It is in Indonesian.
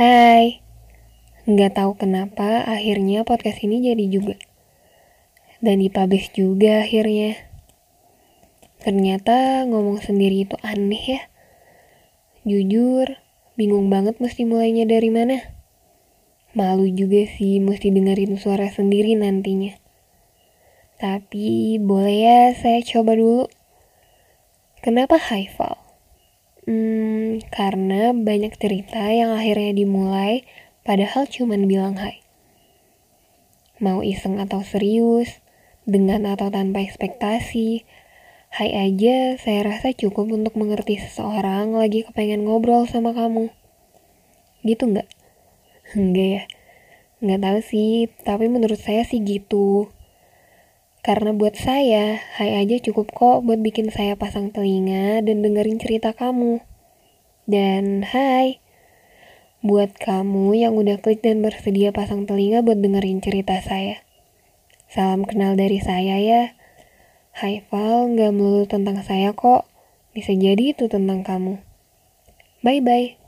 Hai, nggak tahu kenapa akhirnya podcast ini jadi juga. Dan dipublish juga akhirnya. Ternyata ngomong sendiri itu aneh ya. Jujur, bingung banget mesti mulainya dari mana. Malu juga sih mesti dengerin suara sendiri nantinya. Tapi boleh ya saya coba dulu. Kenapa Haifal? Hmm, karena banyak cerita yang akhirnya dimulai padahal cuman bilang hai. Mau iseng atau serius, dengan atau tanpa ekspektasi, hai aja saya rasa cukup untuk mengerti seseorang lagi kepengen ngobrol sama kamu. Gitu nggak? Enggak ya? Nggak tahu sih, tapi menurut saya sih gitu. Karena buat saya, hai aja cukup kok buat bikin saya pasang telinga dan dengerin cerita kamu. Dan hai, buat kamu yang udah klik dan bersedia pasang telinga buat dengerin cerita saya. Salam kenal dari saya ya. Hai Val, nggak melulu tentang saya kok. Bisa jadi itu tentang kamu. Bye-bye.